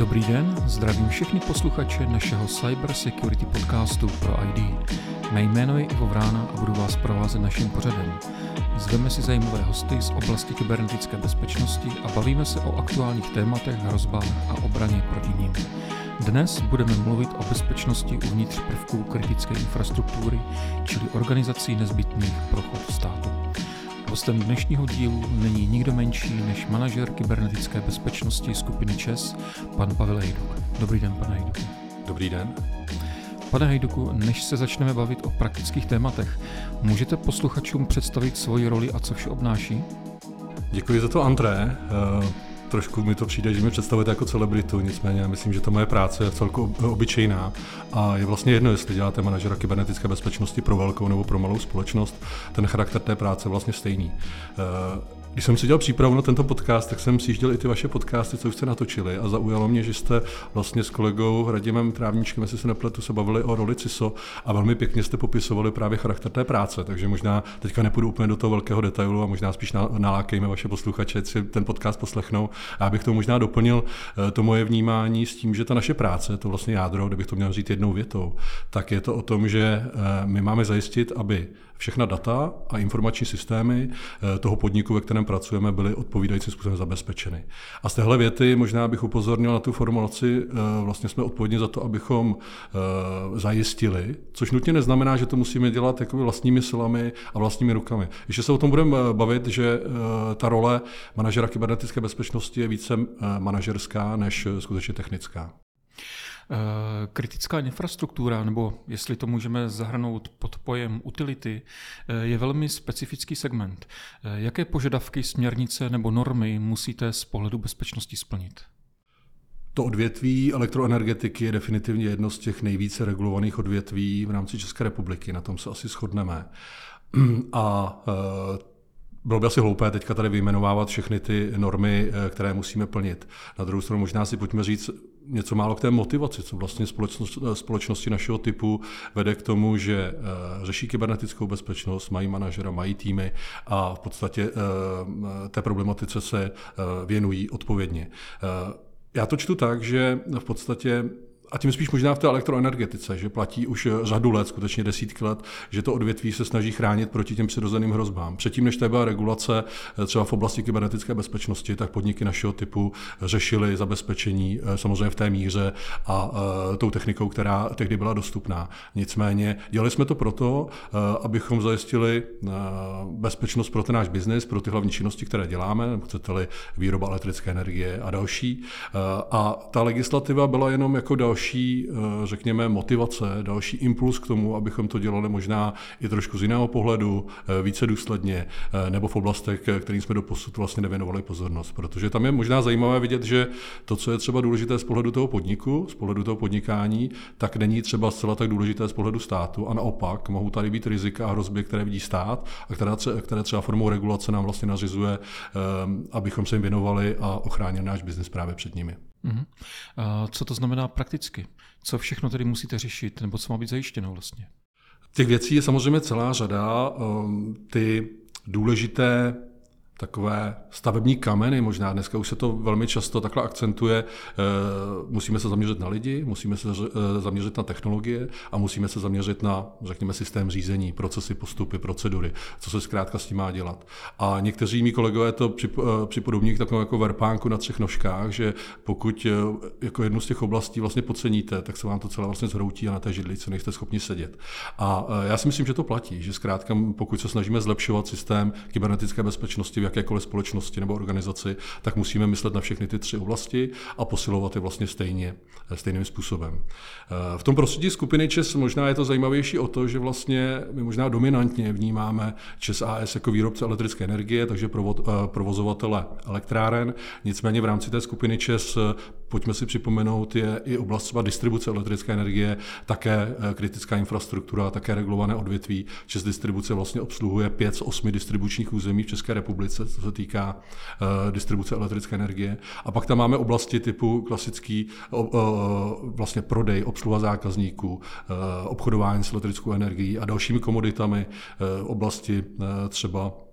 Dobrý den, zdravím všechny posluchače našeho Cyber Security podcastu pro ID. Mé jméno je Ivo Vrána a budu vás provázet naším pořadem. Zveme si zajímavé hosty z oblasti kybernetické bezpečnosti a bavíme se o aktuálních tématech, hrozbách a obraně proti ním. Dnes budeme mluvit o bezpečnosti uvnitř prvků kritické infrastruktury, čili organizací nezbytných pro chod státu. Hostem dnešního dílu není nikdo menší než manažer kybernetické bezpečnosti skupiny ČES, pan Pavel Hejduk. Dobrý den, pane Hejduku. Dobrý den. Pane Hejduku, než se začneme bavit o praktických tématech, můžete posluchačům představit svoji roli a co vše obnáší? Děkuji za to, André. Eh, trošku mi to přijde, že mi představujete jako celebritu, nicméně myslím, že to moje práce je celku obyčejná a je vlastně jedno, jestli děláte manažera kybernetické bezpečnosti pro velkou nebo pro malou společnost, ten charakter té práce je vlastně stejný. Když jsem si dělal přípravu na tento podcast, tak jsem sjížděl i ty vaše podcasty, co už jste natočili a zaujalo mě, že jste vlastně s kolegou Radimem Trávničkem, jestli se nepletu, se bavili o roli CISO a velmi pěkně jste popisovali právě charakter té práce, takže možná teďka nepůjdu úplně do toho velkého detailu a možná spíš nalákejme vaše posluchače, si ten podcast poslechnou. A já bych to možná doplnil eh, to moje vnímání s tím, že ta naše práce, to vlastně jádro, kdybych to měl říct jednou větou, tak je to o tom, že eh, my máme zajistit, aby všechna data a informační systémy eh, toho podniku, ve kterém pracujeme, byly odpovídajícím způsobem zabezpečeny. A z téhle věty možná bych upozornil na tu formulaci, eh, vlastně jsme odpovědní za to, abychom eh, zajistili, což nutně neznamená, že to musíme dělat jako vlastními silami a vlastními rukami. Ještě se o tom budeme bavit, že ta role manažera kybernetické bezpečnosti je více manažerská než skutečně technická. Eh, kritická infrastruktura, nebo jestli to můžeme zahrnout pod pojem utility, eh, je velmi specifický segment. Eh, jaké požadavky, směrnice nebo normy musíte z pohledu bezpečnosti splnit? To odvětví elektroenergetiky je definitivně jedno z těch nejvíce regulovaných odvětví v rámci České republiky, na tom se asi shodneme. A bylo by asi hloupé teďka tady vyjmenovávat všechny ty normy, které musíme plnit. Na druhou stranu možná si pojďme říct, něco málo k té motivaci, co vlastně společnost, společnosti našeho typu vede k tomu, že eh, řeší kybernetickou bezpečnost, mají manažera, mají týmy a v podstatě eh, té problematice se eh, věnují odpovědně. Já to čtu tak, že v podstatě a tím spíš možná v té elektroenergetice, že platí už řadu let, skutečně desítky let, že to odvětví se snaží chránit proti těm přirozeným hrozbám. Předtím, než to byla regulace eh, třeba v oblasti kybernetické bezpečnosti, tak podniky našeho typu řešily zabezpečení eh, samozřejmě v té míře a eh, tou technikou, která tehdy byla dostupná. Nicméně dělali jsme to proto, abychom zajistili bezpečnost pro ten náš biznis, pro ty hlavní činnosti, které děláme, chcete-li výroba elektrické energie a další. A ta legislativa byla jenom jako další další, eh, řekněme, motivace, další impuls k tomu, abychom to dělali možná i trošku z jiného pohledu, eh, více důsledně, eh, nebo v oblastech, kterým jsme do posud vlastně nevěnovali pozornost. Protože tam je možná zajímavé vidět, že to, co je třeba důležité z pohledu toho podniku, z pohledu toho podnikání, tak není třeba zcela tak důležité z pohledu státu. A naopak mohou tady být rizika a hrozby, které vidí stát a které, které třeba formou regulace nám vlastně nařizuje, abychom se jim věnovali a ochránili náš biznis právě před nimi. Uh-huh. A co to znamená prakticky? Co všechno tedy musíte řešit, nebo co má být zajištěno vlastně? Těch věcí je samozřejmě celá řada. Ehm, ty důležité takové stavební kameny, možná dneska už se to velmi často takhle akcentuje. Eh, musíme se zaměřit na lidi, musíme se eh, zaměřit na technologie a musíme se zaměřit na, řekněme, systém řízení, procesy, postupy, procedury, co se zkrátka s tím má dělat. A někteří mý kolegové to eh, připodobní k takovému jako verpánku na třech nožkách, že pokud jako jednu z těch oblastí vlastně podceníte, tak se vám to celé vlastně zhroutí a na té židlici nejste schopni sedět. A já si myslím, že to platí, že zkrátka pokud se snažíme zlepšovat systém kybernetické bezpečnosti v jakékoliv společnosti nebo organizaci, tak musíme myslet na všechny ty tři oblasti a posilovat je vlastně stejně, stejným způsobem. Eh, v tom prostředí skupiny ČES možná je to zajímavější o to, že vlastně my možná dominantně vnímáme ČES AS jako výrobce elektrické energie, takže eh, provozovatele elektráren. Nicméně v rámci té skupiny ČES eh, pojďme si připomenout, je i oblast třeba distribuce elektrické energie, také kritická infrastruktura, také regulované odvětví. ČES distribuce vlastně obsluhuje pět z osmi distribučních území v České republice, co se týká uh, distribuce elektrické energie. A pak tam máme oblasti typu klasický vlastně prodej, obsluha zákazníků, uh, obchodování s elektrickou energií a dalšími komoditami, oblasti třeba Eh,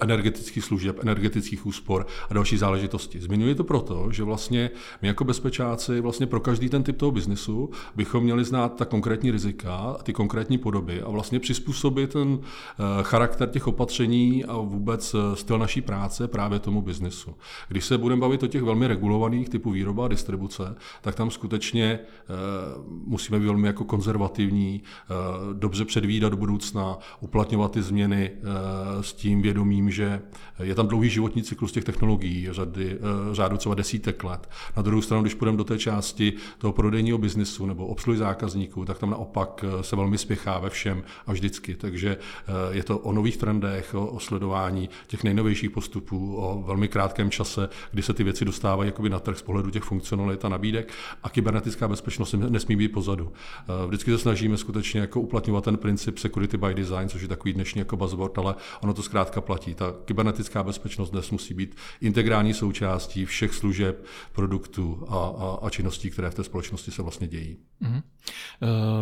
energetických služeb, energetických úspor a další záležitosti. Zmiňuji to proto, že vlastně my jako bezpečáci vlastně pro každý ten typ toho biznesu bychom měli znát ta konkrétní rizika, ty konkrétní podoby a vlastně přizpůsobit ten eh, charakter těch opatření a vůbec eh, styl naší práce právě tomu biznesu. Když se budeme bavit o těch velmi regulovaných typů výroba a distribuce, tak tam skutečně musíme být velmi jako konzervativní, dobře předvídat do budoucna, uplatňovat ty změny s tím vědomím, vědomím, že je tam dlouhý životní cyklus těch technologií, řady, eh, řádu třeba desítek let. Na druhou stranu, když půjdeme do té části toho prodejního biznesu nebo obsluhy zákazníků, tak tam naopak eh, se velmi spěchá ve všem a vždycky. Takže eh, je to o nových trendech, o, o sledování těch nejnovějších postupů, o velmi krátkém čase, kdy se ty věci dostávají jakoby na trh z pohledu těch funkcionalit a nabídek a kybernetická bezpečnost nesmí být pozadu. Vždycky se snažíme skutečně jako uplatňovat ten princip security by design, což je takový dnešní jako buzzword, ale ono to zkrátka platí. Ta kybernetická bezpečnost dnes musí být integrální součástí všech služeb, produktů a, a, a činností, které v té společnosti se vlastně dějí. Mm-hmm.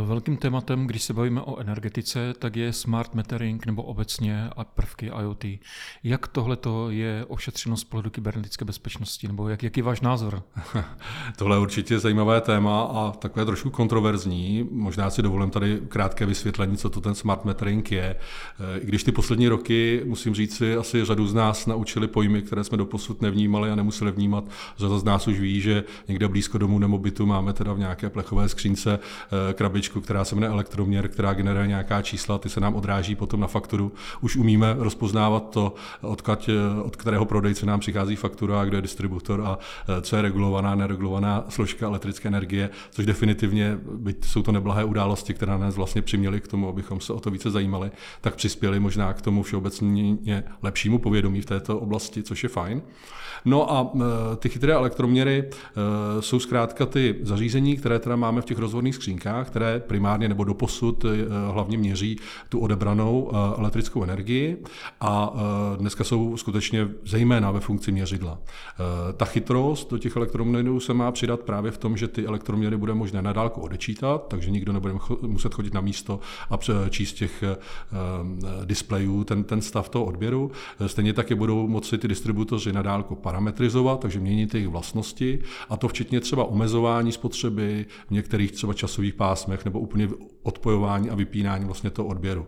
Velkým tématem, když se bavíme o energetice, tak je smart metering nebo obecně a prvky IoT. Jak tohle je ošetřeno z pohledu kybernetické bezpečnosti, nebo jak, jaký je váš názor? tohle je určitě zajímavé téma a takové trošku kontroverzní. Možná si dovolím tady krátké vysvětlení, co to ten smart metering je. Eh, I když ty poslední roky, musím říct si, asi řadu z nás naučili pojmy, které jsme doposud nevnímali a nemuseli vnímat. Řada z nás už ví, že někde blízko domu nebo bytu máme teda v nějaké plechové skřínce Eh, krabičku, která se jmenuje elektroměr, která generuje nějaká čísla, ty se nám odráží potom na fakturu. Už umíme rozpoznávat to, odkud, eh, od kterého prodejce nám přichází faktura a kdo je distributor a eh, co je regulovaná, neregulovaná složka elektrické energie, což definitivně, byť jsou to neblahé události, které nás vlastně přiměly k tomu, abychom se o to více zajímali, tak přispěli možná k tomu všeobecně lepšímu povědomí v této oblasti, což je fajn. No a ty chytré elektroměry jsou zkrátka ty zařízení, které teda máme v těch rozvodných skřínkách, které primárně nebo doposud eh, hlavně měří tu odebranou elektrickou energii a dneska jsou skutečně zejména ve funkci měřidla. Ta chytrost do těch elektroměrů se má přidat právě v tom, že ty elektroměry bude možné na dálku odečítat, takže nikdo nebude muset chodit na místo a číst těch displejů ten, ten stav toho odběru. Stejně také budou moci ty distributoři na dálku parametrizovat, takže měnit jejich vlastnosti a to včetně třeba omezování spotřeby, v některých třeba časových pásmech nebo úplně odpojování a vypínání vlastně toho odběru.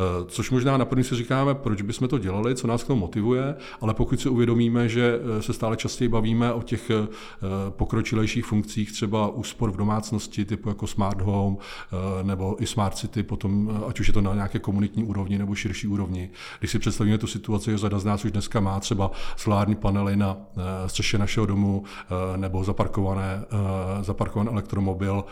Eh, což možná na první si říkáme, proč bychom to dělali, co nás k tomu motivuje, ale pokud si uvědomíme, že eh, se stále častěji bavíme o těch eh, pokročilejších funkcích, třeba úspor v domácnosti, typu jako smart home nebo i smart city, potom, ať už je to na nějaké komunitní úrovni nebo širší úrovni. Když si představíme tu situaci, že řada z nás už dneska má třeba solární panely na střeše našeho domu nebo zaparkované, zaparkovaný elektromobil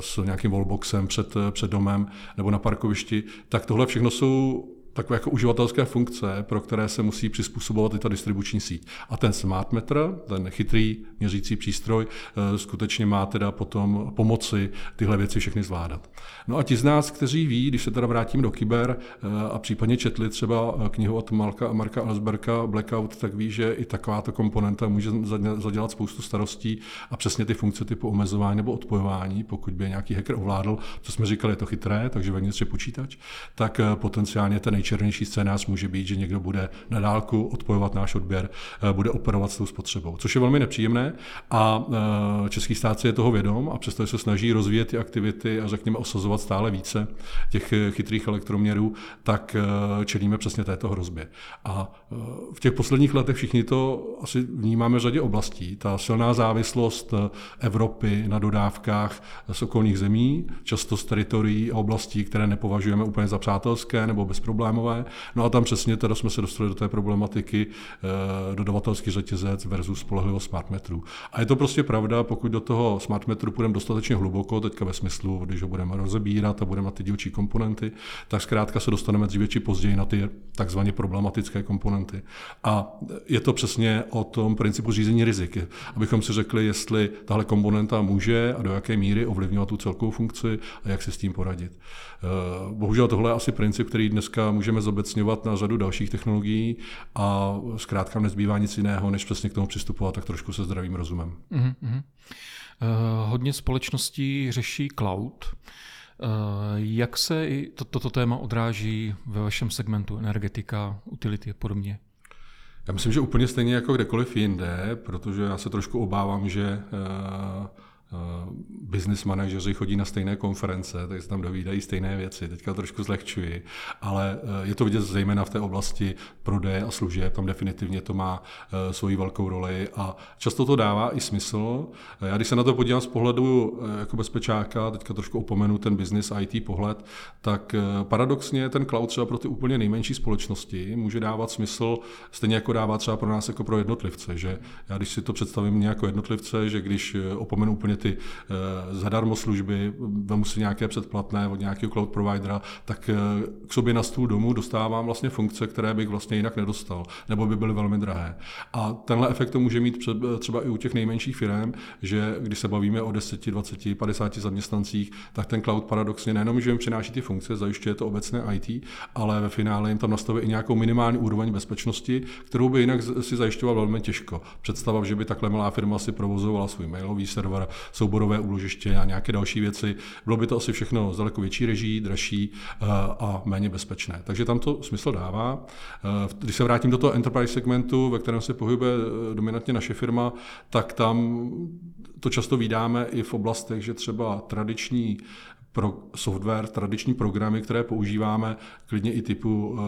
s nějakým wallboxem před, před domem nebo na parkovišti, tak tohle všechno jsou takové jako uživatelské funkce, pro které se musí přizpůsobovat i ta distribuční síť. A ten smart meter, ten chytrý měřící přístroj, eh, skutečně má teda potom pomoci tyhle věci všechny zvládat. No a ti z nás, kteří ví, když se teda vrátím do kyber eh, a případně četli třeba eh, knihu od Marka, Marka Alsberka Blackout, tak ví, že i takováto komponenta může zadělat spoustu starostí a přesně ty funkce typu omezování nebo odpojování, pokud by nějaký hacker ovládl, co jsme říkali, je to chytré, takže vevnitř je počítač, tak potenciálně ten nejčernější scénář může být, že někdo bude na dálku odpojovat náš odběr, eh, bude operovat s tou spotřebou, což je velmi nepříjemné a eh, český stát si je toho vědom a přesto se snaží rozvíjet ty aktivity a řekněme osazovat stále více těch eh, chytrých elektroměrů, tak čelíme přesně této hrozbě. A v těch posledních letech všichni to asi vnímáme v řadě oblastí. Ta silná závislost Evropy na dodávkách z okolních zemí, často z teritorií a oblastí, které nepovažujeme úplně za přátelské nebo bez problémové. No a tam přesně teda jsme se dostali do té problematiky eh, dodavatelský řetězec versus spolehlivost smart metrů. A je to prostě pravda, pokud do toho smart metru půjdeme dostatečně hluboko, teďka ve smyslu, když ho budeme rozebírat a budeme na ty dílčí komponenty, tak zkrátka se dostaneme dříve či později na ty takzvaně problematické komponenty. A je to přesně o tom principu řízení rizik, abychom si řekli, jestli tahle komponenta může a do jaké míry ovlivňovat tu celkovou funkci a jak se s tím poradit. Eh, bohužel tohle je asi princip, který dneska můžeme zobecňovat na řadu dalších technologií a zkrátka nezbývá nic jiného, než přesně k tomu přistupovat tak trošku se zdravým rozumem. Mm-hmm. Uh, hodně společností řeší cloud. Jak se i to, toto téma odráží ve vašem segmentu energetika, utility a podobně? Já myslím, že úplně stejně jako kdekoliv jinde, protože já se trošku obávám, že uh, business manažeři chodí na stejné konference, tak se tam dovídají stejné věci. Teďka trošku zlehčuji, ale eh, je to vidět zejména v té oblasti prodeje a služeb, tam definitivně to má eh, svoji velkou roli a často to dává i smysl. Já když se na to podívám z pohledu jako bezpečáka, teďka trošku opomenu ten business IT pohled, tak paradoxně ten cloud třeba pro ty úplně nejmenší společnosti může dávat smysl stejně jako dává třeba pro nás jako pro jednotlivce, že já když si to představím jako jednotlivce, že když opomenu úplně ty uh, zadarmo služby, vemu si nějaké předplatné od nějakého cloud providera, tak uh, k sobě na stůl domů dostávám vlastně funkce, které bych vlastně jinak nedostal, nebo by byly velmi drahé. A tenhle efekt to může mít třeba i u těch nejmenších firm, že když se bavíme o 10, 20, 50 zaměstnancích, tak ten cloud paradoxně nejenom, že jim přináší ty funkce, zajišťuje to obecné IT, ale ve finále jim tam nastaví i nějakou minimální úroveň bezpečnosti, kterou by jinak si zajišťoval velmi těžko. Představa, že by takhle malá firma si provozovala svůj mailový server, souborové úložiště a nějaké další věci. Bylo by to asi všechno z daleko větší režii, dražší eh, a méně bezpečné. Takže tam to smysl dává. Eh, když se vrátím do toho enterprise segmentu, ve kterém se pohybuje eh, dominantně naše firma, tak tam to často vydáme i v oblastech, že třeba tradiční pro software, tradiční programy, které používáme, klidně i typu uh,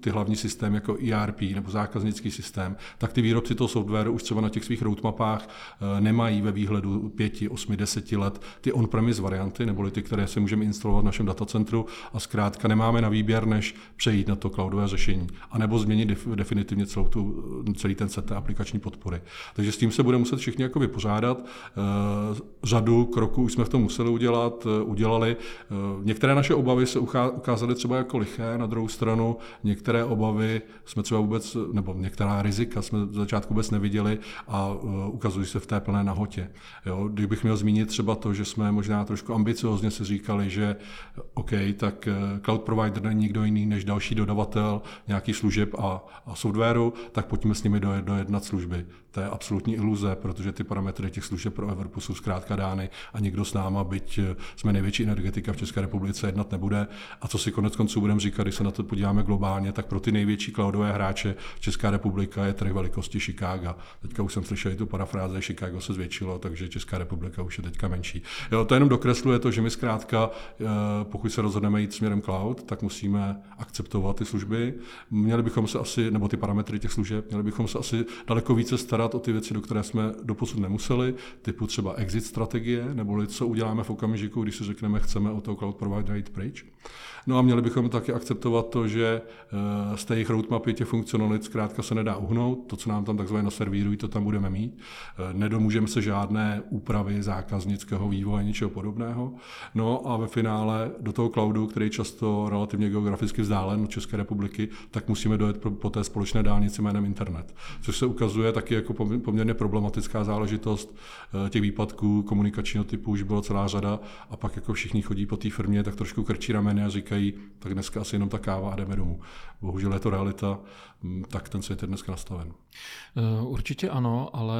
ty hlavní systémy jako ERP nebo zákaznický systém, tak ty výrobci toho softwaru už třeba na těch svých roadmapách uh, nemají ve výhledu 5, 8, 10 let ty on-premise varianty, neboli ty, které si můžeme instalovat v našem datacentru a zkrátka nemáme na výběr, než přejít na to cloudové řešení, anebo změnit def- definitivně celou tu, celý ten set aplikační podpory. Takže s tím se budeme muset všichni jako vypořádat. Uh, řadu kroků už jsme v tom museli udělat, udělat udělali. Eh, některé naše obavy se ukázaly třeba jako liché, na druhou stranu některé obavy jsme třeba vůbec, nebo některá rizika jsme v začátku vůbec neviděli a eh, ukazují se v té plné nahotě. Jo, kdybych měl zmínit třeba to, že jsme možná trošku ambiciozně si říkali, že OK, tak eh, cloud provider není nikdo jiný než další dodavatel nějakých služeb a, a softwaru, tak pojďme s nimi dojednat služby. To je absolutní iluze, protože ty parametry těch služeb pro Everpu jsou zkrátka dány a nikdo s náma, byť jsme největší největší energetika v České republice jednat nebude. A co si konec konců budeme říkat, když se na to podíváme globálně, tak pro ty největší cloudové hráče Česká republika je trh velikosti Chicago. Teďka už jsem slyšel i tu parafráze, Chicago se zvětšilo, takže Česká republika už je teďka menší. Jo, to jenom dokresluje to, že my zkrátka, eh, pokud se rozhodneme jít směrem cloud, tak musíme akceptovat ty služby. Měli bychom se asi, nebo ty parametry těch služeb, měli bychom se asi daleko více starat o ty věci, do které jsme doposud nemuseli, typu třeba exit strategie, nebo co uděláme v okamžiku, když si řekneme, řekneme, chceme o toho cloud provider jít pryč. No a měli bychom taky akceptovat to, že eh, z té jejich roadmapy těch funkcionalit zkrátka se nedá uhnout. To, co nám tam takzvaně naservírují, to tam budeme mít. Eh, nedomůžeme se žádné úpravy zákaznického vývoje, ničeho podobného. No a ve finále do toho cloudu, který je často relativně geograficky vzdálen od České republiky, tak musíme dojet po té společné dálnici jménem internet. Což se ukazuje taky jako poměrně problematická záležitost eh, těch výpadků komunikačního typu, už byla celá řada a pak jako všichni chodí po té firmě, tak trošku krčí rameny a říkají, říkají, tak dneska asi jenom ta káva a jdeme domů. Bohužel je to realita, mm, tak ten svět je dneska nastaven. Eh, určitě ano, ale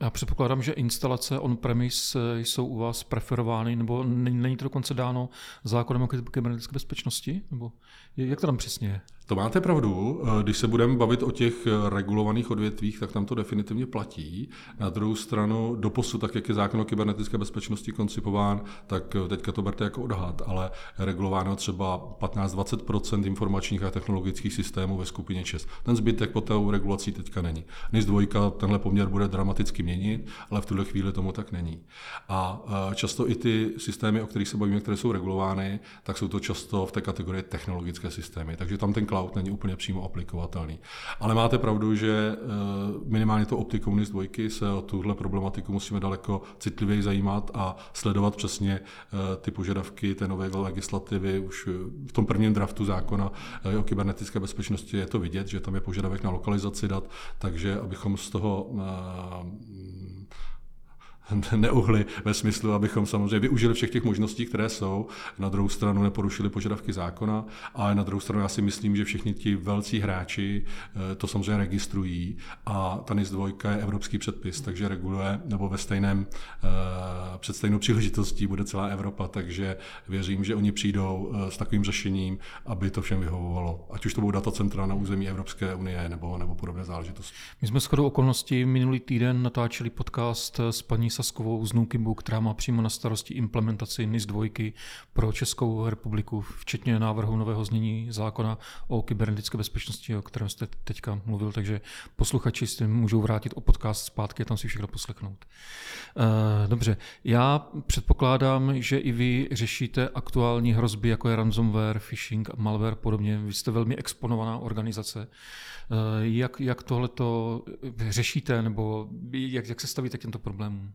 já předpokládám, že instalace on-premise jsou u vás preferovány, nebo není to dokonce dáno zákonem o kybernetické bezpečnosti? Nebo jak to tam přesně je? To máte pravdu. Eh, když se budeme bavit o těch eh, regulovaných odvětvích, tak tam to definitivně platí. Na druhou stranu, doposud, tak jak je zákon o kybernetické bezpečnosti koncipován, tak eh, teďka to berte jako odhad, ale regulováno třeba 15-20% informačních a technologických systémů ve skupině 6. Ten zbytek pod tou regulací teďka není. NIS 2 tenhle poměr bude dramaticky měnit, ale v tuhle chvíli tomu tak není. A často i ty systémy, o kterých se bavíme, které jsou regulovány, tak jsou to často v té kategorii technologické systémy. Takže tam ten cloud není úplně přímo aplikovatelný. Ale máte pravdu, že eh, minimálně to optikou NIS 2 se o tuhle problematiku musíme daleko citlivěji zajímat a sledovat přesně eh, ty požadavky té nové legislativy. Už v tom prvním draftu zákona eh, o kybernetické bezpečnosti je to vidět, že tam je požadavek na lokalizaci dat, takže abychom z toho neuhli ve smyslu, abychom samozřejmě využili všech těch možností, které jsou. Na druhou stranu neporušili požadavky zákona, ale na druhou stranu já si myslím, že všichni ti velcí hráči eh, to samozřejmě registrují a ta NIS 2 je evropský předpis, takže reguluje, nebo ve stejném, eh, před stejnou příležitostí bude celá Evropa, takže věřím, že oni přijdou eh, s takovým řešením, aby to všem vyhovovalo. Ať už to budou datacentra na území Evropské unie nebo, nebo podobné záležitosti. My jsme shodou okolností minulý týden natáčeli podcast s paní Saskovou z Nukibu, která má přímo na starosti implementaci NIS 2 pro Českou republiku, včetně návrhu nového znění zákona o kybernetické bezpečnosti, o kterém jste teďka mluvil, takže posluchači si můžou vrátit o podcast zpátky a tam si všechno poslechnout. Eh, dobře, já předpokládám, že i vy řešíte aktuální hrozby, jako je ransomware, phishing, malware podobně. Vy jste velmi exponovaná organizace. Eh, jak, jak tohle to řešíte, nebo jak, jak se stavíte k těmto problémům?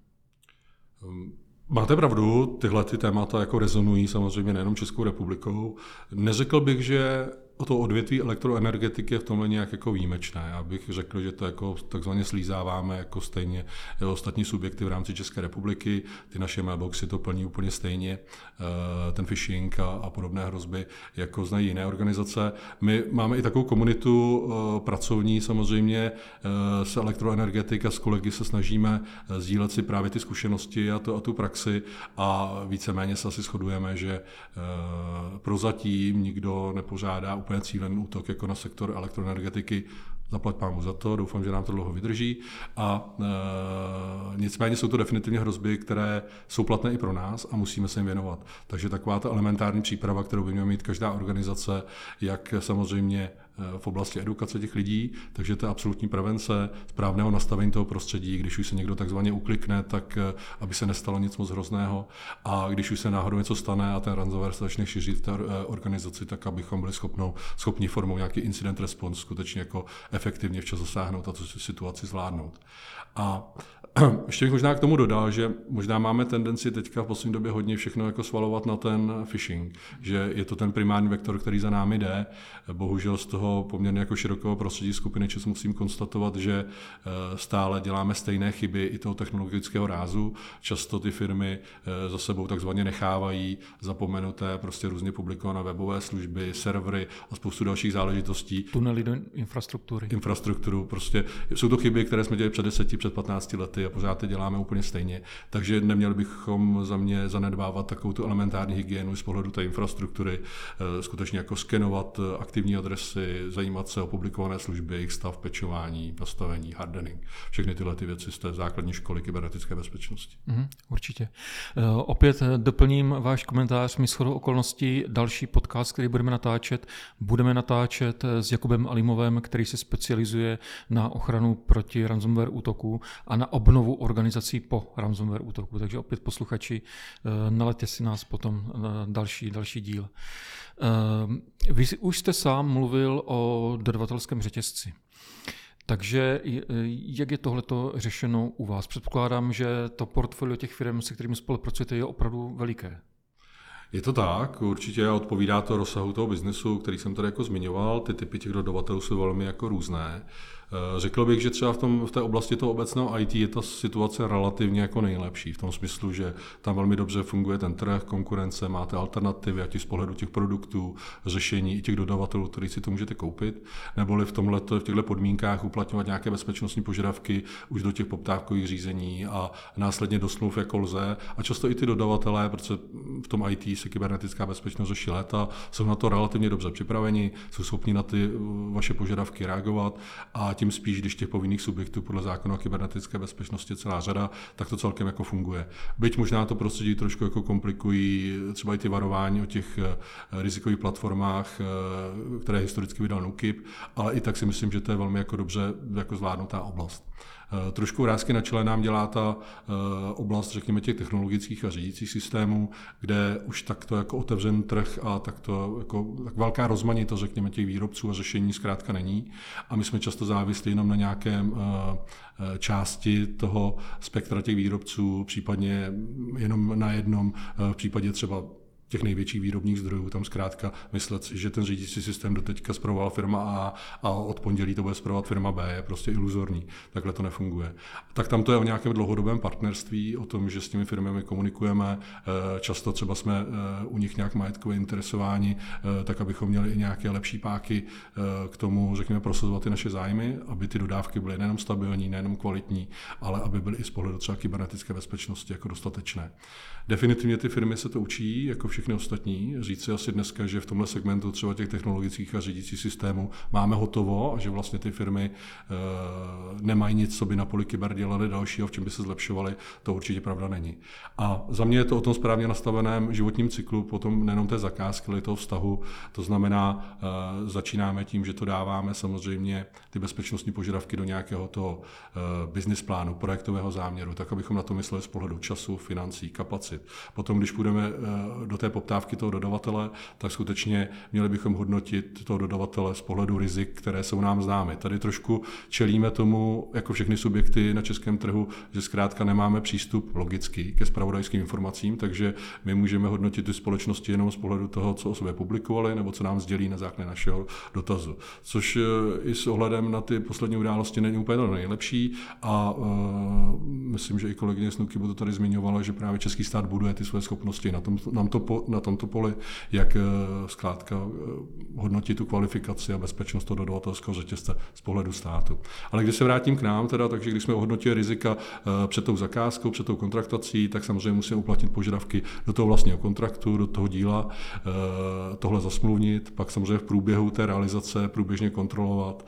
Um, máte pravdu, tyhle ty témata jako rezonují samozřejmě nejenom Českou republikou. Neřekl bych, že o to odvětví elektroenergetiky je v tomhle nějak jako výjimečné. Já bych řekl, že to jako takzvaně slízáváme jako stejně jako ostatní subjekty v rámci České republiky. Ty naše mailboxy to plní úplně stejně, eh, ten phishing a, a podobné hrozby, jako znají jiné organizace. My máme i takovou komunitu eh, pracovní samozřejmě eh, s elektroenergetik a s kolegy se snažíme sdílet si právě ty zkušenosti a, to, a tu praxi a víceméně se asi shodujeme, že prozatím nikdo nepořádá úplně cílený útok jako na sektor elektroenergetiky. Zaplať pámu za to, doufám, že nám to dlouho vydrží. A e, nicméně jsou to definitivně hrozby, které jsou platné i pro nás a musíme se jim věnovat. Takže taková ta elementární příprava, kterou by měla mít každá organizace, jak samozřejmě v oblasti edukace těch lidí, takže to je absolutní prevence, správného nastavení toho prostředí, když už se někdo takzvaně uklikne, tak eh, aby se nestalo nic moc hrozného a když už se náhodou něco stane a ten ransomware se začne šířit v té eh, organizaci, tak abychom byli schopnou, schopni formou nějaký incident response skutečně jako efektivně včas zasáhnout a tu situaci zvládnout. A ještě bych možná k tomu dodal, že možná máme tendenci teďka v poslední době hodně všechno jako svalovat na ten phishing, že je to ten primární vektor, který za námi jde. Bohužel z toho poměrně jako širokého prostředí skupiny ČES musím konstatovat, že eh, stále děláme stejné chyby i toho technologického rázu. Často ty firmy eh, za sebou takzvaně nechávají zapomenuté prostě různě publikované webové služby, servery a spoustu dalších záležitostí. Tunely do infrastruktury. Infrastrukturu. Prostě jsou to chyby, které jsme dělali před 10, před 15 lety a pořád je děláme úplně stejně. Takže neměli bychom za mě zanedbávat takovou tu elementární hygienu z pohledu té infrastruktury, eh, skutečně jako skenovat eh, aktivní adresy, zajímat se o publikované služby, jejich stav, pečování, nastavení, hardening. Všechny tyhle ty věci z té základní školy kybernetické bezpečnosti. Mm, určitě. Uh, opět doplním váš komentář. My shodou okolností další podcast, který budeme natáčet, budeme natáčet s Jakubem Alimovem, který se specializuje na ochranu proti ransomware útoku a na obnovu obnovu organizací po ransomware útoku. Takže opět posluchači, eh, naletě si nás potom na další, další díl. Eh, vy už jste sám mluvil o dodavatelském řetězci. Takže eh, jak je tohleto řešeno u vás? Předpokládám, že to portfolio těch firm, se kterými spolupracujete, je opravdu veliké. Je to tak, určitě odpovídá to rozsahu toho biznesu, který jsem tady jako zmiňoval. Ty typy těch dodavatelů jsou velmi jako různé. Eh, řekl bych, že třeba v, tom, v té oblasti toho obecného IT je ta situace relativně jako nejlepší, v tom smyslu, že tam velmi dobře funguje ten trh, konkurence, máte alternativy, ať z pohledu těch produktů, řešení i těch dodavatelů, který si to můžete koupit, neboli v, tomhle, v těchto podmínkách uplatňovat nějaké bezpečnostní požadavky už do těch poptávkových řízení a následně do smluv jako lze. A často i ty dodavatelé, protože v tom IT se kybernetická bezpečnost řeší léta, jsou na to relativně dobře připraveni, jsou schopni na ty vaše požadavky reagovat a tím spíš, když těch povinných subjektů podle zákona o kybernetické bezpečnosti je celá řada, tak to celkem jako funguje. Byť možná to prostředí trošku jako komplikují třeba i ty varování o těch eh, rizikových platformách, eh, které historicky vydal NUKIP, ale i tak si myslím, že to je velmi jako dobře jako zvládnutá oblast. Eh, trošku vrázky na čele nám dělá ta eh, oblast, řekněme, těch technologických a řídících systémů, kde už takto jako otevřen trh a takto jako, tak velká rozmanitost, řekněme, těch výrobců a řešení zkrátka není. A my jsme často závislí jenom na nějakém eh, části toho spektra těch výrobců, případně jenom na jednom, v případě třeba těch největších výrobních zdrojů, tam zkrátka myslet že ten řídící systém doteďka zpravovala firma A a od pondělí to bude zpravovat firma B, je prostě iluzorní. Takhle to nefunguje. Tak tam to je o nějakém dlouhodobém partnerství, o tom, že s těmi firmami komunikujeme, eh, často třeba jsme eh, u nich nějak majetkově interesováni, eh, tak abychom měli i nějaké lepší páky k tomu, řekněme, prosazovat ty naše zájmy, aby ty dodávky byly nejenom stabilní, nejenom kvalitní, ale aby byly i z pohledu třeba kybernetické bezpečnosti jako dostatečné. Definitivně ty firmy se to učí, jako všechny ostatní. Říci asi dneska, že v tomhle segmentu třeba těch technologických a řídících systémů máme hotovo a že vlastně ty firmy e, nemají nic, co by na poli kyber dělali dalšího, v čem by se zlepšovaly, to určitě pravda není. A za mě je to o tom správně nastaveném životním cyklu, potom nejenom té zakázky, ale toho vztahu. To znamená, e, začínáme tím, že to dáváme samozřejmě ty bezpečnostní požadavky do nějakého toho e, business plánu, projektového záměru, tak abychom na to mysleli z pohledu času, financí, kapacit. Potom, když půjdeme do té poptávky toho dodavatele, tak skutečně měli bychom hodnotit toho dodavatele z pohledu rizik, které jsou nám známy. Tady trošku čelíme tomu, jako všechny subjekty na českém trhu, že zkrátka nemáme přístup logicky ke spravodajským informacím, takže my můžeme hodnotit ty společnosti jenom z pohledu toho, co o sobě publikovali nebo co nám sdělí na základě našeho dotazu. Což eh, i s ohledem na ty poslední události není úplně nejlepší a uh, myslím, že i kolegyně Snuky to tady zmiňovala, že právě český stát buduje ty své schopnosti. Na tom, nám to na tomto poli, jak eh, zkrátka eh, hodnotit tu kvalifikaci a bezpečnost toho dodavatelského řetězce z pohledu státu. Ale když se vrátím k nám, teda, takže když jsme ohodnotili rizika eh, před tou zakázkou, před tou kontraktací, tak samozřejmě musíme uplatnit požadavky do toho vlastního kontraktu, do toho díla, tohle zasmluvnit, pak samozřejmě v průběhu té realizace průběžně kontrolovat,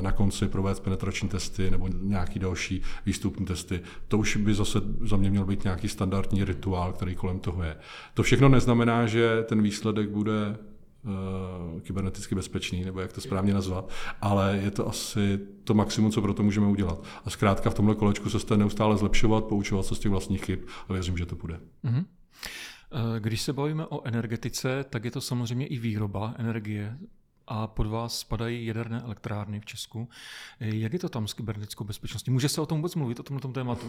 na konci provést penetrační testy nebo nějaký další výstupní testy. To už by zase za mě měl být nějaký standardní rituál, který kolem toho je. To všechno neznamená, že ten výsledek bude uh, kyberneticky bezpečný, nebo jak to správně nazvat, ale je to asi to maximum, co pro to můžeme udělat. A zkrátka v tomhle kolečku se jste neustále zlepšovat, poučovat se z těch vlastních chyb a věřím, že to bude. Mm-hmm. Když se bavíme o energetice, tak je to samozřejmě i výroba energie a pod vás spadají jaderné elektrárny v Česku. Jak je to tam s kybernetickou bezpečností? Může se o tom vůbec mluvit, o tomto tématu?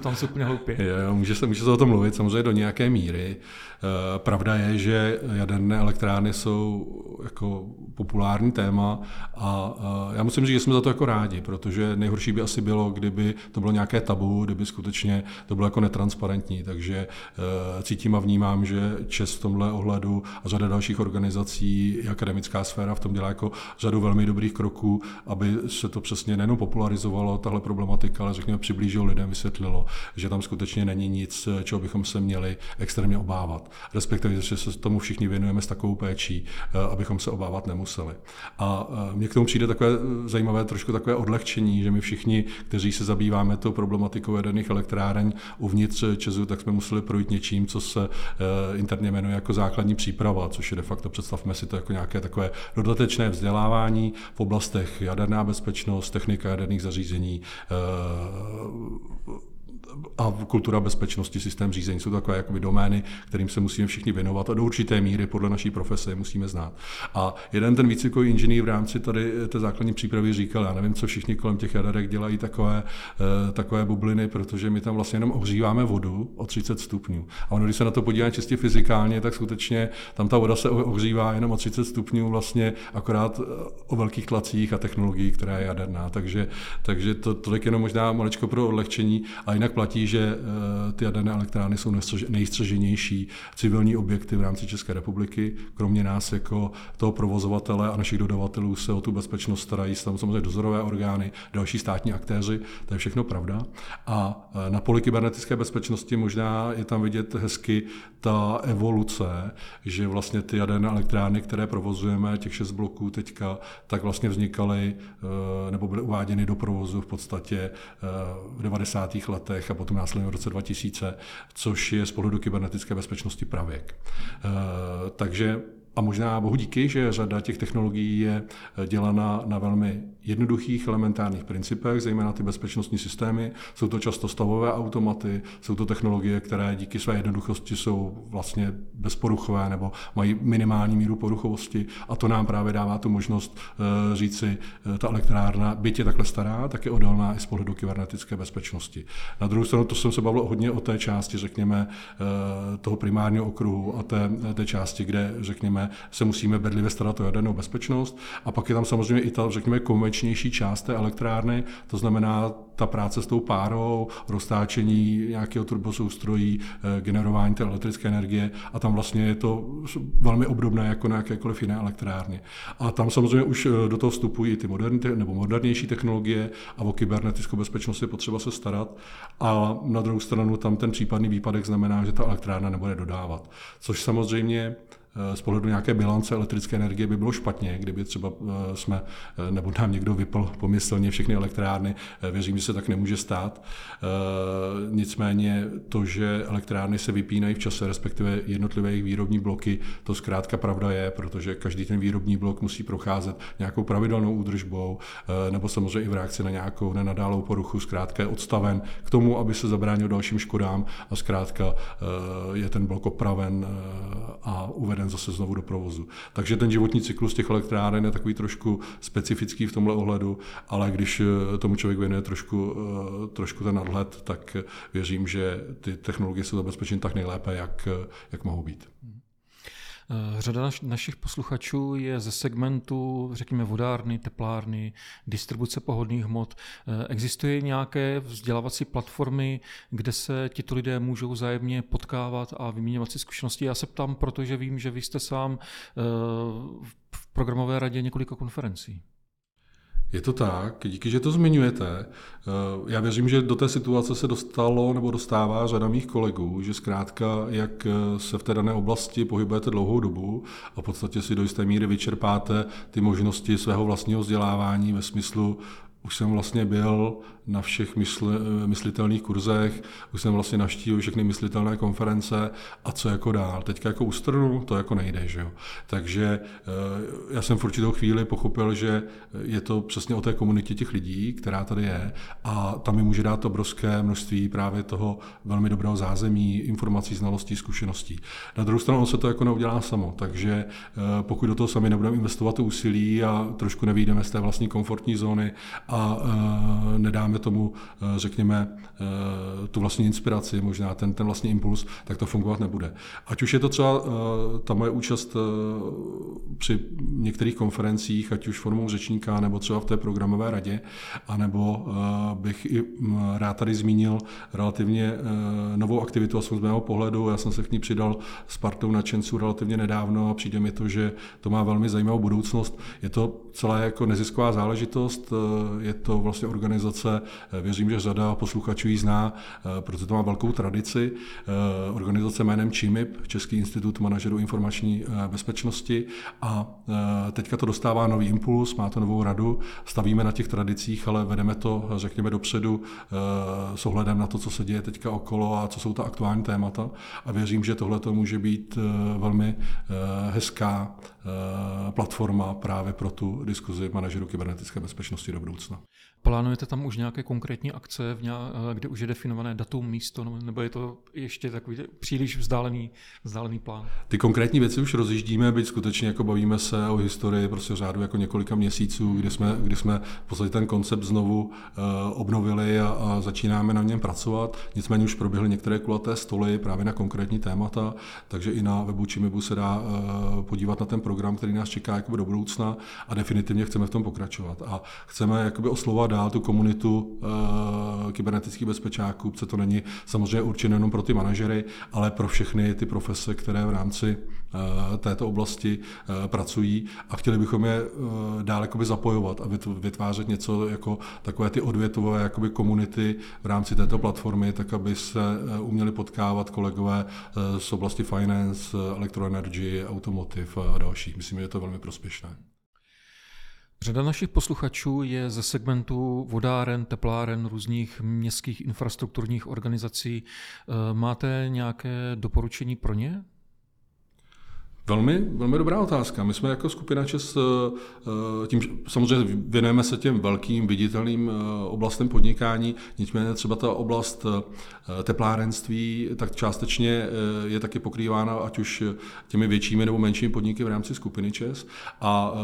tam se úplně hloupě. Jo, může, se, může se o tom mluvit samozřejmě do nějaké míry. Eh, pravda je, že jaderné elektrárny jsou jako populární téma a já musím říct, že jsme za to jako rádi, protože nejhorší by asi bylo, kdyby to bylo nějaké tabu, kdyby skutečně to bylo jako netransparentní. Takže eh, cítím a vnímám, že Čes v tomhle ohledu a řada dalších organizací, akademická sféra v tom dělá jako řadu velmi dobrých kroků, aby se to přesně nejenom popularizovalo, tahle problematika, ale řekněme přiblížilo lidem, vysvětlilo, že tam skutečně není nic, čeho bychom se měli extrémně obávat. Respektive, že se tomu všichni věnujeme s takovou péčí, eh, abychom se obávat nemuseli. A eh, mně k tomu přijde takové zajímavé trošku takové odlehčení, že my všichni, kteří se zabýváme tou problematikou jaderných elektráren uvnitř Česu, tak jsme museli projít něčím, co se eh, interně jmenuje jako základní příprava, což je de facto, představme si to jako nějaké takové dodatečné vzdělávání v oblastech jaderná bezpečnost, technika jaderných zařízení, eh, a kultura bezpečnosti, systém řízení jsou takové jakoby domény, kterým se musíme všichni věnovat a do určité míry podle naší profese musíme znát. A jeden ten výcvikový inženýr v rámci tady té základní přípravy říkal, já nevím, co všichni kolem těch jaderek dělají takové, eh, takové bubliny, protože my tam vlastně jenom ohříváme vodu o 30 stupňů. A ono, když se na to podíváme čistě fyzikálně, tak skutečně tam ta voda se ohřívá jenom o 30 stupňů vlastně akorát eh, o velkých tlacích a technologií, která je jaderná. Takže, takže to tolik jenom možná maličko pro odlehčení. A jinak platí, že eh, ty jaderné elektrárny jsou nejstřeženější civilní objekty v rámci České republiky. Kromě nás jako toho provozovatele a našich dodavatelů se o tu bezpečnost starají tam samozřejmě dozorové orgány, další státní aktéři, to je všechno pravda. A eh, na poli kybernetické bezpečnosti možná je tam vidět hezky ta evoluce, že vlastně ty jaderné elektrárny, které provozujeme, těch šest bloků teďka, tak vlastně vznikaly eh, nebo byly uváděny do provozu v podstatě v 90. letech a potom následně v roce 2000, což je z pohledu kybernetické bezpečnosti pravěk. Eh, takže a možná bohu díky, že řada těch technologií je eh, dělána na velmi jednoduchých elementárních principech, zejména ty bezpečnostní systémy. Jsou to často stavové automaty, jsou to technologie, které díky své jednoduchosti jsou vlastně bezporuchové nebo mají minimální míru poruchovosti a to nám právě dává tu možnost eh, říci, eh, ta elektrárna, byť je takhle stará, tak je odolná i z pohledu kybernetické bezpečnosti. Na druhou stranu, to jsem se bavil hodně o té části, řekněme, toho primárního okruhu a té, té části, kde, řekněme, se musíme bedlivě starat o jadernou bezpečnost. A pak je tam samozřejmě i ta, řekněme, konvenčnější část té elektrárny, to znamená ta práce s tou párou, roztáčení nějakého turbosoustrojí, eh, generování té elektrické energie a tam vlastně je to velmi obdobné jako na jakékoliv jiné elektrárně. A tam samozřejmě už eh, do toho vstupují i ty moderní nebo modernější technologie a o kybernetickou bezpečnost je potřeba se starat. A na druhou stranu tam ten případný výpadek znamená, že ta elektrárna nebude dodávat. Což samozřejmě z pohledu nějaké bilance elektrické energie by bylo špatně, kdyby třeba eh, jsme, eh, nebo nám někdo vypl pomyslně všechny elektrárny. Eh, věřím, že se tak nemůže stát. Nicméně to, že elektrárny se vypínají v čase, respektive jednotlivé jejich výrobní bloky, to zkrátka pravda je, protože každý ten výrobní blok musí procházet nějakou pravidelnou údržbou, nebo samozřejmě i v reakci na nějakou nenadálou poruchu, zkrátka je odstaven k tomu, aby se zabránil dalším škodám a zkrátka je ten blok opraven a uveden uveden zase znovu do provozu. Takže ten životní cyklus těch elektráren je takový trošku specifický v tomhle ohledu, ale když eh, tomu člověk věnuje trošku, eh, trošku ten nadhled, tak věřím, že ty technologie jsou zabezpečeny tak nejlépe, jak, jak mohou být. Eh, řada našich posluchačů je ze segmentu, řekněme, vodárny, teplárny, distribuce pohodných hmot. Eh, existuje nějaké vzdělávací platformy, kde se tito lidé můžou zájemně potkávat a vyměňovat si zkušenosti? Já se ptám, protože vím, že vy jste sám eh, v programové radě několika konferencí. Je to tak, díky, že to zmiňujete. Eh, já věřím, že do té situace se dostalo nebo dostává řada mých kolegů, že zkrátka, jak eh, se v té dané oblasti pohybujete dlouhou dobu a v podstatě si do jisté míry vyčerpáte ty možnosti svého vlastního vzdělávání ve smyslu už jsem vlastně byl na všech mysl, myslitelných kurzech, už jsem vlastně naštívil všechny myslitelné konference a co jako dál. Teďka jako ustrnu, to jako nejde, že jo. Takže eh, já jsem v určitou chvíli pochopil, že je to přesně o té komunitě těch lidí, která tady je a tam mi může dát obrovské množství právě toho velmi dobrého zázemí, informací, znalostí, zkušeností. Na druhou stranu se to jako neudělá samo, takže eh, pokud do toho sami nebudeme investovat to úsilí a trošku nevídeme z té vlastní komfortní zóny a eh, nedáme dáme tomu, eh, řekněme, eh, tu vlastní inspiraci, možná ten, ten vlastní impuls, tak to fungovat nebude. Ať už je to třeba ta moje účast při některých konferencích, ať už formou řečníka, nebo třeba v té programové radě, anebo bych i rád tady zmínil relativně novou aktivitu, aspoň z mého pohledu. Já jsem se k ní přidal s partou nadšenců relativně nedávno a přijde mi to, že to má velmi zajímavou budoucnost. Je to celá jako nezisková záležitost, je to vlastně organizace věřím, že řada posluchačů ji zná, eh, protože to má velkou tradici. Eh, organizace jménem ČIMIP, Český institut manažerů informační eh, bezpečnosti a teďka to dostává nový impuls, má to novou radu, stavíme na těch tradicích, ale vedeme to, řekněme, dopředu s ohledem na to, co se děje teďka okolo a co jsou ta aktuální témata a věřím, že tohle to může být velmi hezká platforma právě pro tu diskuzi manažerů kybernetické bezpečnosti do budoucna. Plánujete tam už nějaké konkrétní akce, kde už je definované datum, místo, nebo je to ještě takový příliš vzdálený, vzdálený plán? Ty konkrétní věci už rozjíždíme, byť skutečně jako bavíme se o historii prostě řádu jako několika měsíců, kdy jsme, kdy jsme v podstatě ten koncept znovu uh, obnovili a, a začínáme na něm pracovat. Nicméně už proběhly některé kulaté stoly právě na konkrétní témata, takže i na webu Čimibu se dá uh, podívat na ten program, který nás čeká jakoby do budoucna a definitivně chceme v tom pokračovat. A chceme jakoby oslovat dál tu komunitu uh, kybernetických bezpečáků, protože to není samozřejmě určené jenom pro ty manažery, ale pro všechny ty profese, které v rámci uh, této oblasti uh, pracují a chtěli bychom je uh, dál jakoby zapojovat a vytvářet něco jako takové ty odvětové jakoby komunity v rámci této platformy, tak aby se uměli potkávat kolegové z oblasti finance, elektroenergy, automotive a další. Myslím, že je to velmi prospěšné. Řada našich posluchačů je ze segmentu vodáren, tepláren, různých městských infrastrukturních organizací. Eh, máte nějaké doporučení pro ně? Velmi, velmi dobrá otázka. My jsme jako skupina ČES, eh, tím, samozřejmě věnujeme se těm velkým viditelným eh, oblastem podnikání, nicméně třeba ta oblast eh, teplárenství tak částečně je taky pokrývána ať už těmi většími nebo menšími podniky v rámci skupiny ČES. A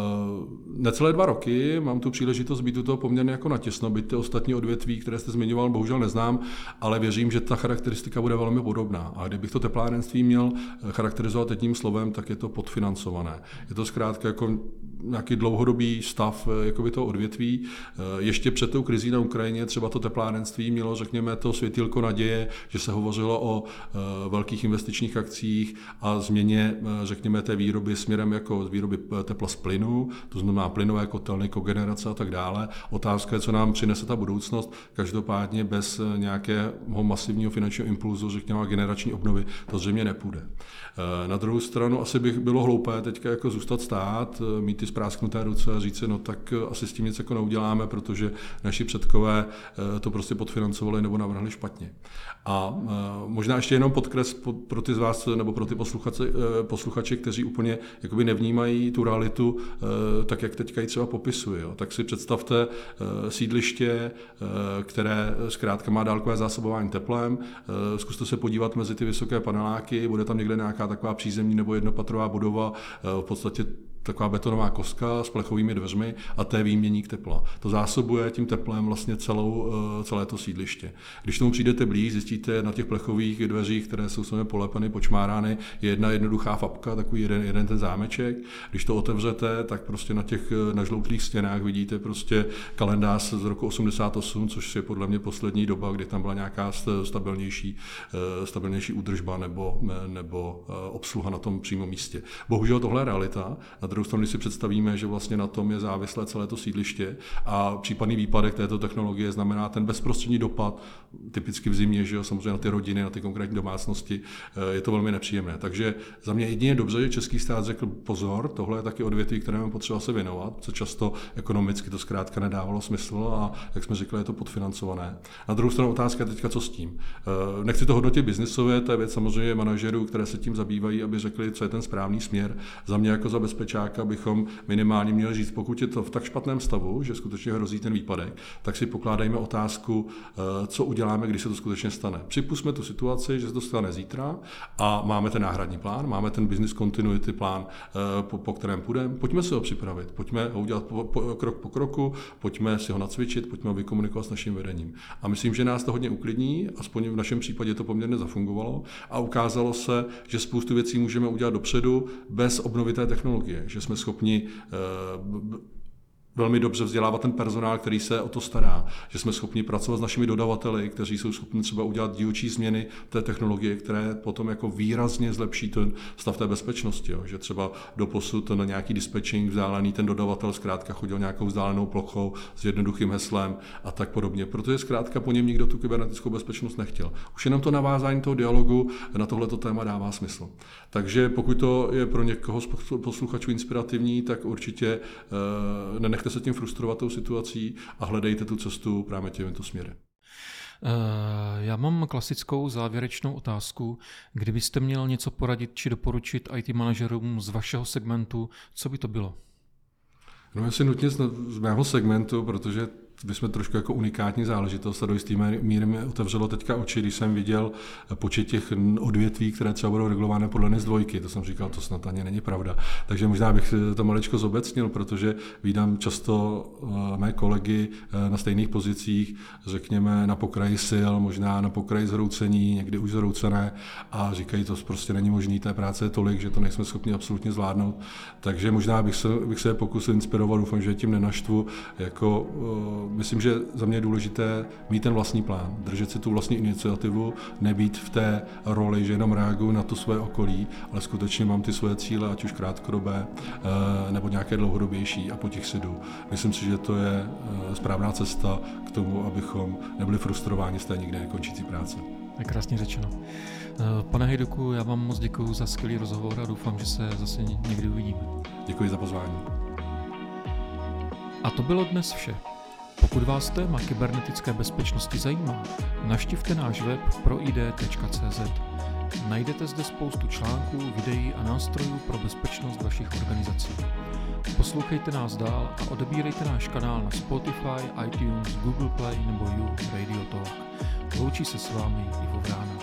necelé dva roky mám tu příležitost být u toho poměrně jako natěsno, byť ty ostatní odvětví, které jste zmiňoval, bohužel neznám, ale věřím, že ta charakteristika bude velmi podobná. A kdybych to teplárenství měl charakterizovat jedním slovem, tak je to podfinancované. Je to zkrátka jako nějaký dlouhodobý stav eh, jakoby toho odvětví. Eh, ještě před tou krizí na Ukrajině třeba to teplárenství mělo, řekněme, to světilko naděje, že se hovořilo o eh, velkých investičních akcích a změně, řekněme, té výroby směrem jako výroby tepla z plynu, to znamená plynové kotelny, kogenerace a tak dále. Otázka je, co nám přinese ta budoucnost. Každopádně bez nějakého masivního finančního impulzu, řekněme, generační obnovy, to zřejmě nepůjde. Na druhou stranu asi bych bylo hloupé teďka jako zůstat stát, mít ty sprásknuté ruce a říct si, no tak eh, asi s tím nic jako neuděláme, protože naši předkové eh, to prostě podfinancovali nebo navrhli špatně. A eh, možná ještě jenom podkres pro ty z vás nebo pro ty posluchače, posluchače kteří úplně jakoby nevnímají tu realitu tak, jak teďka ji třeba popisuje. Jo. Tak si představte sídliště, které zkrátka má dálkové zásobování teplem, zkuste se podívat mezi ty vysoké paneláky, bude tam někde nějaká taková přízemní nebo jednopatrová budova, v podstatě taková betonová koska s plechovými dveřmi a to je výměník tepla. To zásobuje tím teplem vlastně celou, eh, celé to sídliště. Když tomu přijdete blíž, zjistíte na těch plechových dveřích, které jsou samozřejmě polepeny, počmárány, je jedna jednoduchá fabka, takový jeden, jeden ten zámeček. Když to otevřete, tak prostě na těch eh, nažloutlých stěnách vidíte prostě kalendář z roku 88, což je podle mě poslední doba, kdy tam byla nějaká stabilnější, eh, stabilnější údržba nebo, nebo obsluha na tom přímo místě. Bohužel tohle je realita. Na druhou stranu, když si představíme, že vlastně na tom je závislé celé to sídliště a případný výpadek této technologie znamená ten bezprostřední dopad, typicky v zimě, že jo, samozřejmě na ty rodiny, na ty konkrétní domácnosti, eh, je to velmi nepříjemné. Takže za mě jedině dobře, že český stát řekl pozor, tohle je taky odvětví, kterému potřeba se věnovat, co často ekonomicky to zkrátka nedávalo smysl a jak jsme řekli, je to podfinancované. Na druhou stranu otázka je teďka, co s tím. Eh, nechci to hodnotit biznisově, to je věc samozřejmě manažerů, které se tím zabývají, aby řekli, co je ten správný směr. Za mě jako za bezpečáka bychom minimálně měli říct, pokud je to v tak špatném stavu, že skutečně hrozí ten výpadek, tak si pokládejme otázku, eh, co uděláme, když se to skutečně stane. Připustme tu situaci, že se to stane zítra a máme ten náhradní plán, máme ten business continuity plán, eh, po, po kterém půjdeme. Pojďme si ho připravit, pojďme ho udělat po, po, krok po kroku, pojďme si ho nacvičit, pojďme ho vykomunikovat s naším vedením. A myslím, že nás to hodně uklidní, aspoň v našem případě to poměrně zafungovalo a ukázalo se, že spoustu věcí můžeme udělat dopředu bez obnovité technologie, že jsme schopni eh, velmi dobře vzdělávat ten personál, který se o to stará, že jsme schopni pracovat s našimi dodavateli, kteří jsou schopni třeba udělat dílčí změny té technologie, které potom jako výrazně zlepší ten stav té bezpečnosti. Jo. Že třeba do posud na nějaký dispatching vzdálený ten dodavatel zkrátka chodil nějakou vzdálenou plochou s jednoduchým heslem a tak podobně, protože zkrátka po něm nikdo tu kybernetickou bezpečnost nechtěl. Už jenom to navázání toho dialogu na tohleto téma dává smysl. Takže pokud to je pro někoho z posluchačů inspirativní, tak určitě uh, nenechte nenechte se tím frustrovat tou situací a hledejte tu cestu právě tímto směrem. Eh, já mám klasickou závěrečnou otázku. Kdybyste měl něco poradit či doporučit IT manažerům z vašeho segmentu, co by to bylo? No asi nutně z mého segmentu, protože bychom trošku jako unikátní záležitost a do jisté míry mi otevřelo teďka oči, když jsem viděl počet těch odvětví, které třeba budou regulované podle NIS dvojky. To jsem říkal, to snad ani není pravda. Takže možná bych to maličko zobecnil, protože vídám často eh, mé kolegy eh, na stejných pozicích, řekněme na pokraji sil, možná na pokraji zhroucení, někdy už zhroucené a říkají, to prostě není možné, té práce je tolik, že to nejsme schopni absolutně zvládnout. Takže možná bych se, bych se pokusil inspirovat, doufám, že tím nenaštvu, jako eh, myslím, že za mě je důležité mít ten vlastní plán, držet si tu vlastní iniciativu, nebýt v té roli, že jenom reaguju na to své okolí, ale skutečně mám ty své cíle, ať už krátkodobé eh, nebo nějaké dlouhodobější a po těch si jdu. Myslím si, že to je eh, správná cesta k tomu, abychom nebyli frustrováni z té nikdy nekončící práce. Je krásně řečeno. Eh, pane Hejduku, já vám moc děkuji za skvělý rozhovor a doufám, že se zase někdy uvidíme. Děkuji za pozvání. A to bylo dnes vše. Pokud vás téma kybernetické bezpečnosti zajímá, naštivte náš web proid.cz. Najdete zde spoustu článků, videí a nástrojů pro bezpečnost vašich organizací. Poslouchejte nás dál a odebírejte náš kanál na Spotify, iTunes, Google Play nebo You Radio Talk. Loučí se s vámi Ivo Vrána.